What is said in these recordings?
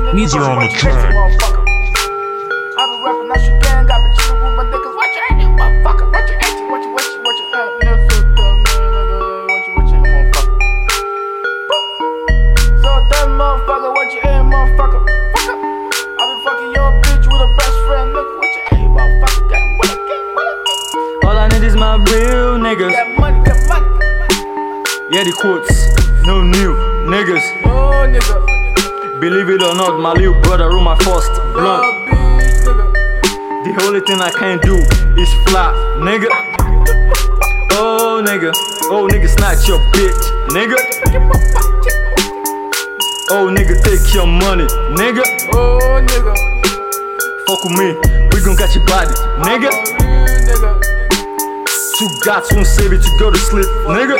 Weezy on the What you track. missing, motherfucker? Been rapping, I should gang, got been chillin' with my niggas. What you motherfucker? What you what you, what you, what you, uh, nigga, so dumb, nigga, what you, what you, motherfucker? So dumb, motherfucker, what you ain't, motherfucker? Fuck up. I been fucking your bitch with a best friend, nigga. What you ain't, motherfucker? Get with get with. All I need is my real niggas. Get money, get money. Yeah, the quotes, no new niggas. Oh, nigga. Believe it or not, my little brother roll my first blunt. The only thing I can do is fly, nigga. Oh, nigga. Oh, nigga, snatch your bitch, nigga. Oh, nigga, take your money, nigga. Oh, nigga. Fuck with me, we gon' catch your body, nigga. Two gods won't save it to go to sleep, nigga.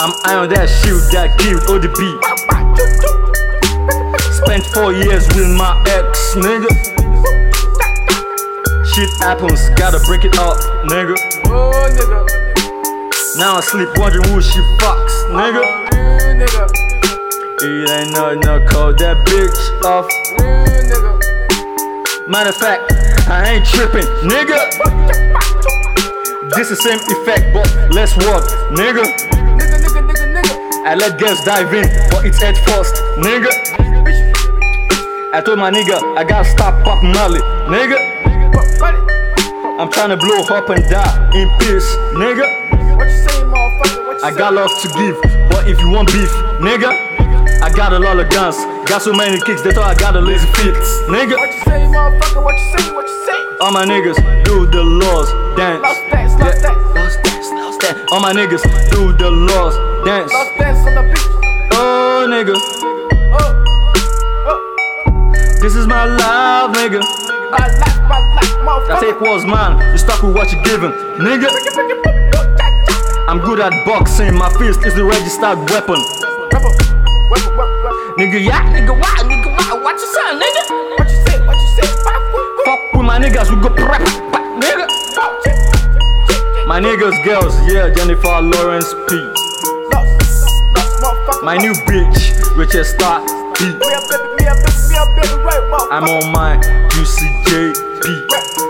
I'm eye on that shield that killed ODB. Spent four years with my ex, nigga. Shit happens, gotta break it up, nigga. Oh, nigga. Now I sleep wondering who she fucks, nigga. It ain't nothing to call that bitch off. Matter of fact, I ain't tripping, nigga. This the same effect, but less work, nigga. Nigga, nigga. I let girls dive in, but it's head first, nigga. I told my nigga I gotta stop Pop Molly, nigga. I'm tryna blow up and die in peace, nigga. What you saying, motherfucker? What you I got love to give, but if you want beef, nigga, I got a lot of guns. Got so many kicks, they thought I got a lazy feet, nigga. What you say, motherfucker? What you say? What you say? All my niggas do the laws dance. Lost dance, lost Yeah. dance. Lost dance, lost dance. All my niggas do the laws dance. Lost dance on the beach. Oh, nigga. This is my life, nigga. My life, my life, I motherfucker. take what's mine, you stuck with what you're given, nigga. I'm good at boxing, my fist is the registered weapon. Rebel, rebel, rebel, rebel. Nigga, yeah, nigga, why, nigga, why, what you say, nigga? What you say? What you say? Fuck, fuck, Fuck with my niggas, we go prep, prep, nigga. My niggas, girls, yeah, Jennifer Lawrence P. Lost, lost, motherfucker. My new bitch, Richard Star P. Me a baby, me a baby, me right, motherfucker. I'm on my UCJP.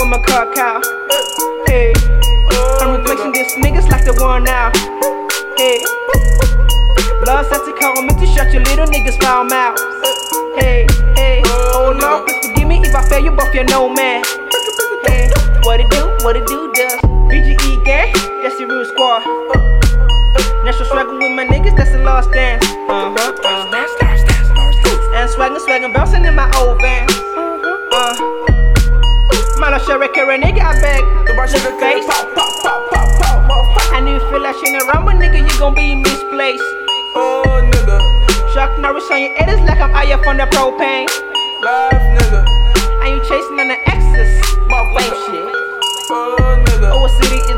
With my car cow. Hey, I'm replacing these niggas like the one now. Hey. Love says to call me to shut your little niggas foul mouth. Hey, hey, oh Lord, please forgive me if I fail you, both you know man. Hey, what it do, what it do does. BGE gang, that's the real squad. National struggle with my niggas, that's the lost dance. Uh huh, Uh-huh. And swaggin', swaggin', bouncing in my man, I sure carry a nigga, I beg. The rush of the face. Pop, pop, pop, pop, pop, motherfucker. I knew you feel like shit around, but nigga, you gon' be misplaced. Oh, nigga. Chuck Norris on your is like I'm up on the propane. Live, nigga. And you chasing on the. Lame Motherfucker. shit. Oh, nigga. Oh, what city